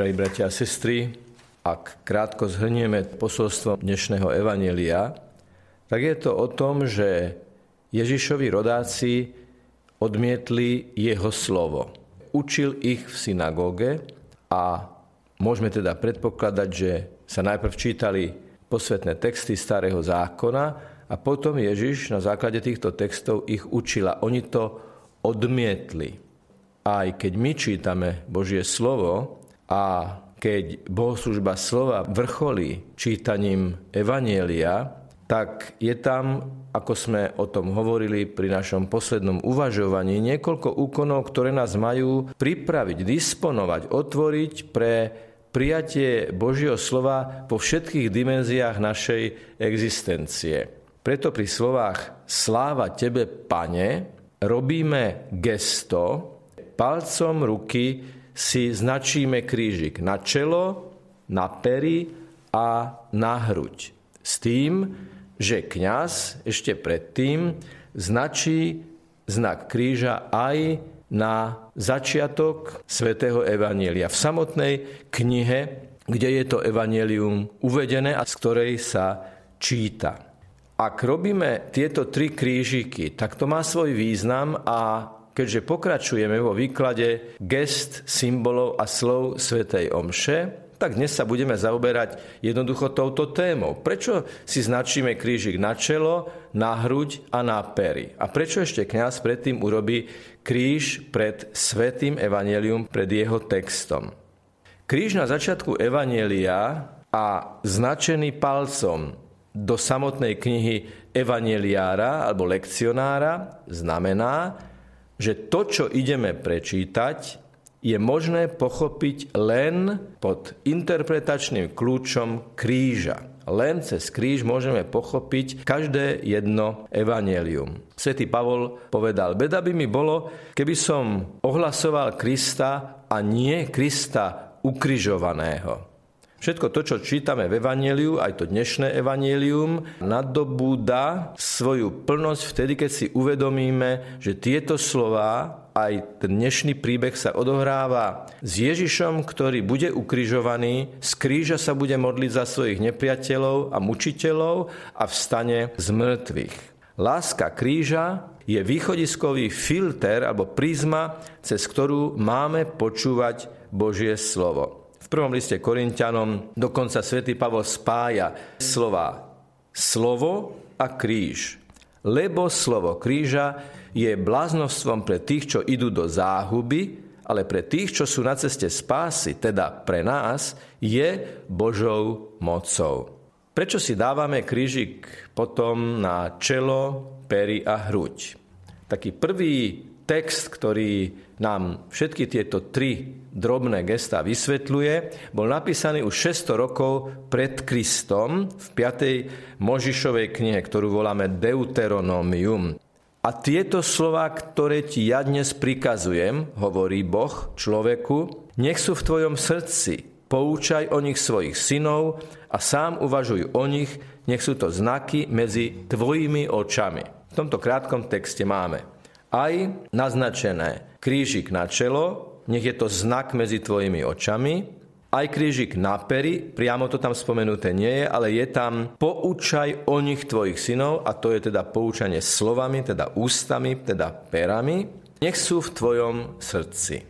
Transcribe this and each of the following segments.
Drahí bratia a sestry, ak krátko zhrnieme posolstvo dnešného evanelia, tak je to o tom, že Ježišovi rodáci odmietli jeho slovo. Učil ich v synagóge a môžeme teda predpokladať, že sa najprv čítali posvetné texty starého zákona a potom Ježiš na základe týchto textov ich učila. Oni to odmietli. Aj keď my čítame Božie slovo a keď bohoslužba slova vrcholí čítaním Evanielia, tak je tam, ako sme o tom hovorili pri našom poslednom uvažovaní, niekoľko úkonov, ktoré nás majú pripraviť, disponovať, otvoriť pre prijatie Božieho slova po všetkých dimenziách našej existencie. Preto pri slovách Sláva Tebe, Pane, robíme gesto, palcom ruky si značíme krížik na čelo, na pery a na hruď. S tým, že kňaz ešte predtým značí znak kríža aj na začiatok svätého Evanielia. V samotnej knihe, kde je to Evanielium uvedené a z ktorej sa číta. Ak robíme tieto tri krížiky, tak to má svoj význam a keďže pokračujeme vo výklade gest, symbolov a slov svätej Omše, tak dnes sa budeme zaoberať jednoducho touto témou. Prečo si značíme krížik na čelo, na hruď a na pery? A prečo ešte kňaz predtým urobí kríž pred svetým evanelium, pred jeho textom? Kríž na začiatku evanelia a značený palcom do samotnej knihy evaneliára alebo lekcionára znamená, že to, čo ideme prečítať, je možné pochopiť len pod interpretačným kľúčom kríža. Len cez kríž môžeme pochopiť každé jedno evanelium. Svetý Pavol povedal, beda by mi bolo, keby som ohlasoval Krista a nie Krista ukrižovaného. Všetko to, čo čítame v Evangeliu, aj to dnešné Evangelium, nadobúda svoju plnosť vtedy, keď si uvedomíme, že tieto slova, aj dnešný príbeh sa odohráva s Ježišom, ktorý bude ukrižovaný, z kríža sa bude modliť za svojich nepriateľov a mučiteľov a vstane z mŕtvych. Láska kríža je východiskový filter alebo prizma, cez ktorú máme počúvať Božie slovo prvom liste Korintianom dokonca svätý Pavol spája slova slovo a kríž. Lebo slovo kríža je bláznostvom pre tých, čo idú do záhuby, ale pre tých, čo sú na ceste spásy, teda pre nás, je Božou mocou. Prečo si dávame krížik potom na čelo, pery a hruď? Taký prvý text, ktorý nám všetky tieto tri drobné gesta vysvetľuje, bol napísaný už 600 rokov pred Kristom v 5. Možišovej knihe, ktorú voláme Deuteronomium. A tieto slova, ktoré ti ja dnes prikazujem, hovorí Boh človeku, nech sú v tvojom srdci, poučaj o nich svojich synov a sám uvažuj o nich, nech sú to znaky medzi tvojimi očami. V tomto krátkom texte máme aj naznačené krížik na čelo, nech je to znak medzi tvojimi očami, aj krížik na pery, priamo to tam spomenuté nie je, ale je tam poučaj o nich tvojich synov, a to je teda poučanie slovami, teda ústami, teda perami, nech sú v tvojom srdci.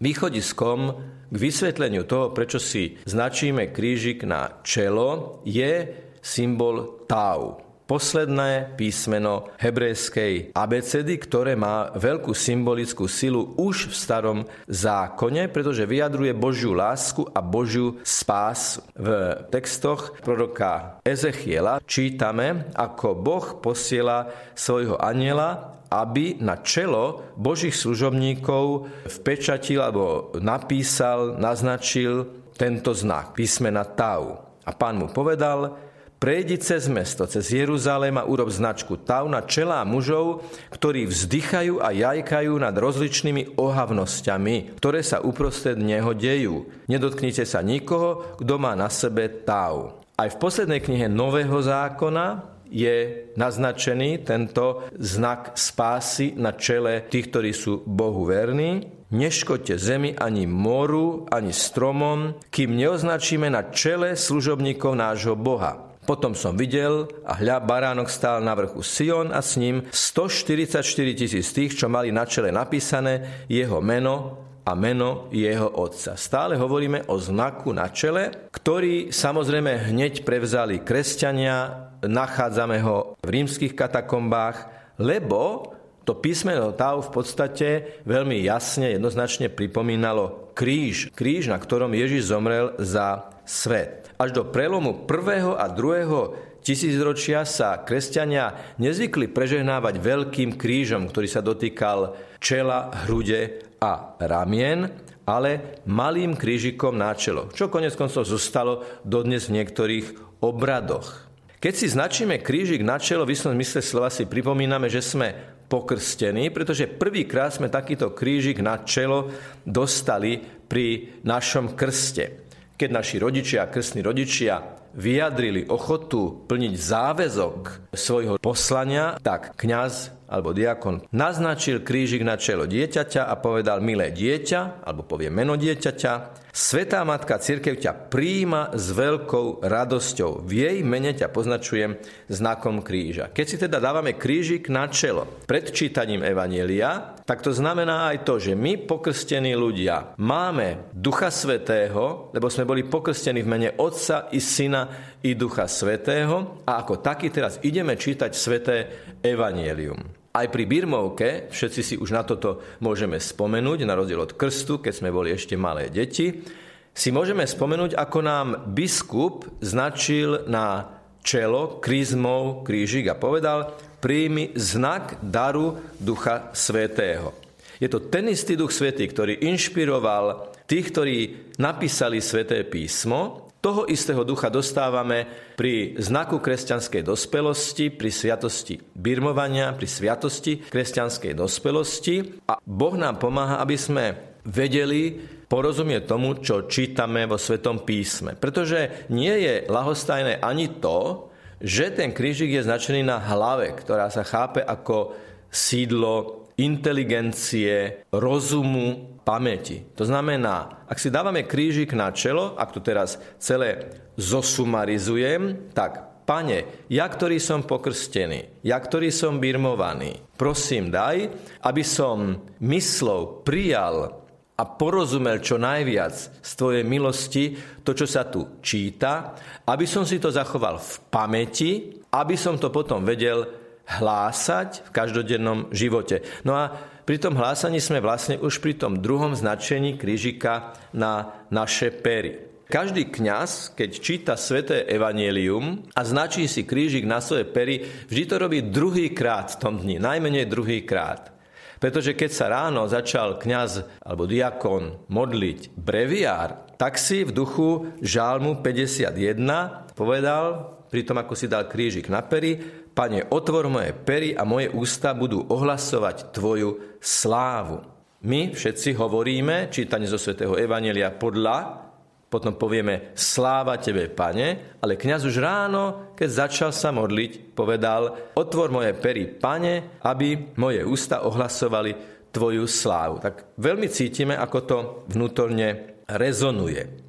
Východiskom k vysvetleniu toho, prečo si značíme krížik na čelo, je symbol tau posledné písmeno hebrejskej abecedy, ktoré má veľkú symbolickú silu už v starom zákone, pretože vyjadruje Božiu lásku a Božiu spásu. V textoch proroka Ezechiela čítame, ako Boh posiela svojho aniela aby na čelo Božích služobníkov vpečatil alebo napísal, naznačil tento znak, písmena Tau. A pán mu povedal, Prejdi cez mesto, cez Jeruzalém a urob značku tav na čelá mužov, ktorí vzdychajú a jajkajú nad rozličnými ohavnosťami, ktoré sa uprostred neho dejú. Nedotknite sa nikoho, kto má na sebe tav. Aj v poslednej knihe Nového zákona je naznačený tento znak spásy na čele tých, ktorí sú Bohu verní. Neškodte zemi ani moru, ani stromom, kým neoznačíme na čele služobníkov nášho Boha. Potom som videl a hľa baránok stál na vrchu Sion a s ním 144 tisíc tých, čo mali na čele napísané jeho meno a meno jeho otca. Stále hovoríme o znaku na čele, ktorý samozrejme hneď prevzali kresťania, nachádzame ho v rímskych katakombách, lebo to písmeno Tau v podstate veľmi jasne, jednoznačne pripomínalo kríž. Kríž, na ktorom Ježiš zomrel za svet. Až do prelomu prvého a druhého tisícročia sa kresťania nezvykli prežehnávať veľkým krížom, ktorý sa dotýkal čela, hrude a ramien, ale malým krížikom na čelo, čo konec koncov zostalo dodnes v niektorých obradoch. Keď si značíme krížik na čelo, v istom zmysle slova si pripomíname, že sme pokrstení, pretože prvýkrát sme takýto krížik na čelo dostali pri našom krste. Keď naši rodičia, krstní rodičia, vyjadrili ochotu plniť záväzok svojho poslania, tak kňaz alebo diakon naznačil krížik na čelo dieťaťa a povedal, milé dieťa, alebo povie meno dieťaťa, Svetá Matka Církev ťa príjima s veľkou radosťou. V jej mene ťa poznačujem znakom kríža. Keď si teda dávame krížik na čelo pred čítaním Evanielia, tak to znamená aj to, že my, pokrstení ľudia, máme Ducha Svetého, lebo sme boli pokrstení v mene Otca i Syna i Ducha Svetého a ako taký teraz ideme čítať Sveté Evanielium. Aj pri Birmovke, všetci si už na toto môžeme spomenúť, na rozdiel od krstu, keď sme boli ešte malé deti, si môžeme spomenúť, ako nám biskup značil na čelo krízmov krížik a povedal, príjmi znak daru Ducha Svetého. Je to ten istý Duch Svetý, ktorý inšpiroval tých, ktorí napísali Sveté písmo toho istého ducha dostávame pri znaku kresťanskej dospelosti, pri sviatosti birmovania, pri sviatosti kresťanskej dospelosti a Boh nám pomáha, aby sme vedeli porozumieť tomu, čo čítame vo Svetom písme. Pretože nie je lahostajné ani to, že ten krížik je značený na hlave, ktorá sa chápe ako sídlo inteligencie, rozumu, pamäti. To znamená, ak si dávame krížik na čelo, ak to teraz celé zosumarizujem, tak Pane, ja, ktorý som pokrstený, ja, ktorý som birmovaný, prosím, daj, aby som myslou prijal a porozumel čo najviac z Tvojej milosti to, čo sa tu číta, aby som si to zachoval v pamäti, aby som to potom vedel hlásať v každodennom živote. No a pri tom hlásaní sme vlastne už pri tom druhom značení krížika na naše pery. Každý kňaz, keď číta sveté evanielium a značí si krížik na svoje pery, vždy to robí druhý krát v tom dni, najmenej druhý krát. Pretože keď sa ráno začal kňaz alebo diakon modliť breviár, tak si v duchu žálmu 51 povedal, pri tom ako si dal krížik na pery, Pane, otvor moje pery a moje ústa budú ohlasovať Tvoju slávu. My všetci hovoríme, čítanie zo svätého Evanelia podľa, potom povieme sláva Tebe, Pane, ale kňaz už ráno, keď začal sa modliť, povedal, otvor moje pery, Pane, aby moje ústa ohlasovali Tvoju slávu. Tak veľmi cítime, ako to vnútorne rezonuje.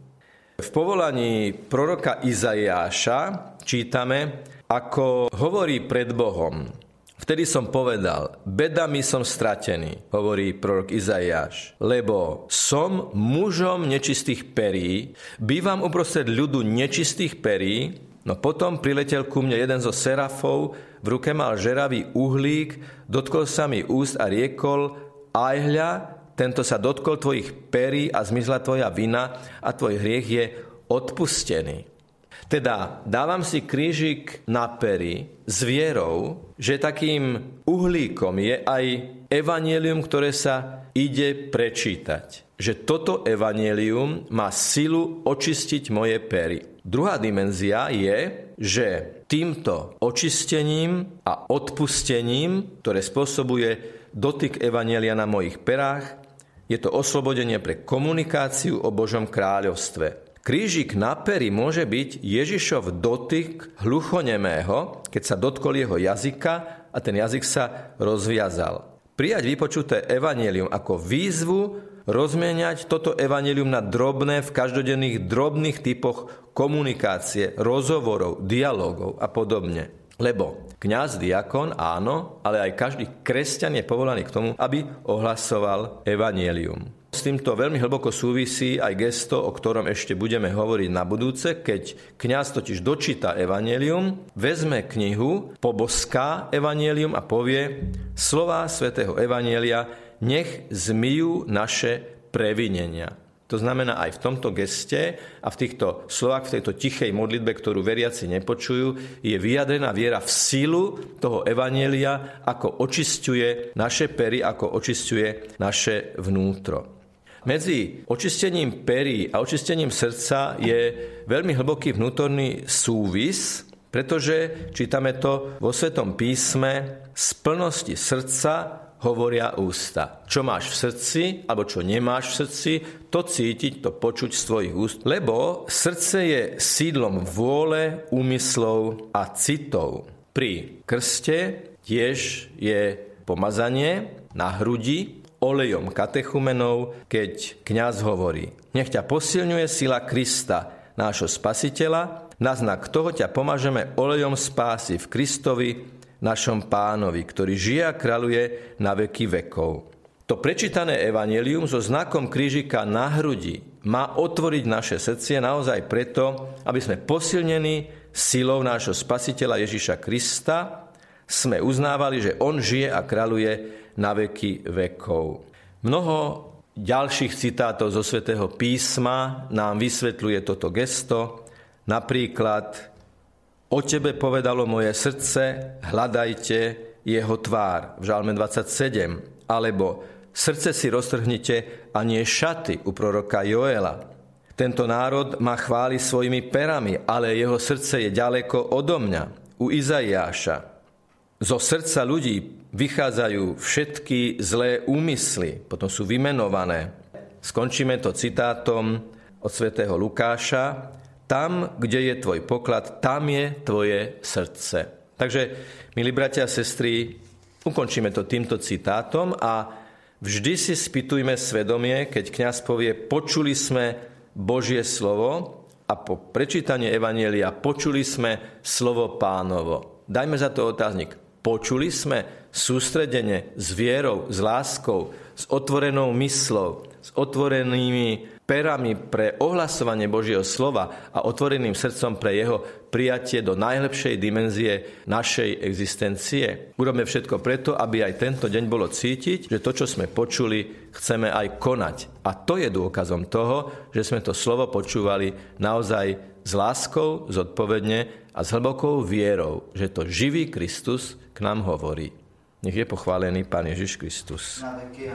V povolaní proroka Izaiáša čítame, ako hovorí pred Bohom. Vtedy som povedal, bedami som stratený, hovorí prorok Izaiáš, lebo som mužom nečistých perí, bývam uprostred ľudu nečistých perí, no potom priletel ku mne jeden zo serafov, v ruke mal žeravý uhlík, dotkol sa mi úst a riekol, aj hľa, tento sa dotkol tvojich perí a zmizla tvoja vina a tvoj hriech je odpustený. Teda dávam si krížik na pery s vierou, že takým uhlíkom je aj evanielium, ktoré sa ide prečítať. Že toto evanielium má silu očistiť moje pery. Druhá dimenzia je, že týmto očistením a odpustením, ktoré spôsobuje dotyk evanielia na mojich perách, je to oslobodenie pre komunikáciu o Božom kráľovstve. Krížik na pery môže byť Ježišov dotyk hluchonemého, keď sa dotkol jeho jazyka a ten jazyk sa rozviazal. Prijať vypočuté evanelium ako výzvu rozmieniať toto evanelium na drobné v každodenných drobných typoch komunikácie, rozhovorov, dialogov a podobne. Lebo kňaz, diakon, áno, ale aj každý kresťan je povolaný k tomu, aby ohlasoval evanielium. S týmto veľmi hlboko súvisí aj gesto, o ktorom ešte budeme hovoriť na budúce, keď kňaz totiž dočíta evanelium, vezme knihu, poboská evanelium a povie slová svätého evanielia nech zmijú naše previnenia. To znamená aj v tomto geste a v týchto slovách, v tejto tichej modlitbe, ktorú veriaci nepočujú, je vyjadrená viera v sílu toho evanielia, ako očistuje naše pery, ako očistuje naše vnútro. Medzi očistením perí a očistením srdca je veľmi hlboký vnútorný súvis, pretože čítame to vo Svetom písme z plnosti srdca hovoria ústa. Čo máš v srdci, alebo čo nemáš v srdci, to cítiť, to počuť z tvojich úst. Lebo srdce je sídlom vôle, úmyslov a citov. Pri krste tiež je pomazanie na hrudi olejom katechumenov, keď kňaz hovorí Nech ťa posilňuje sila Krista, nášho spasiteľa, na znak toho ťa pomažeme olejom spásy v Kristovi, našom pánovi, ktorý žije a kráľuje na veky vekov. To prečítané evanelium so znakom krížika na hrudi má otvoriť naše srdcie naozaj preto, aby sme posilnení silou nášho spasiteľa Ježiša Krista sme uznávali, že On žije a kráľuje na veky vekov. Mnoho ďalších citátov zo svätého písma nám vysvetľuje toto gesto. Napríklad O tebe povedalo moje srdce, hľadajte jeho tvár v Žalme 27. Alebo srdce si roztrhnite a nie šaty u proroka Joela. Tento národ ma chváli svojimi perami, ale jeho srdce je ďaleko odo mňa, u Izaiáša. Zo srdca ľudí vychádzajú všetky zlé úmysly, potom sú vymenované. Skončíme to citátom od svätého Lukáša, tam, kde je tvoj poklad, tam je tvoje srdce. Takže, milí bratia a sestry, ukončíme to týmto citátom a vždy si spýtujme svedomie, keď kňaz povie, počuli sme Božie slovo a po prečítaní Evanielia počuli sme slovo pánovo. Dajme za to otáznik. Počuli sme sústredene s vierou, s láskou, s otvorenou myslou, s otvorenými perami pre ohlasovanie Božieho slova a otvoreným srdcom pre jeho prijatie do najlepšej dimenzie našej existencie. Urobme všetko preto, aby aj tento deň bolo cítiť, že to, čo sme počuli, chceme aj konať. A to je dôkazom toho, že sme to slovo počúvali naozaj s láskou, zodpovedne a s hlbokou vierou, že to živý Kristus k nám hovorí. Nech je pochválený Pán Ježiš Kristus. Na veky,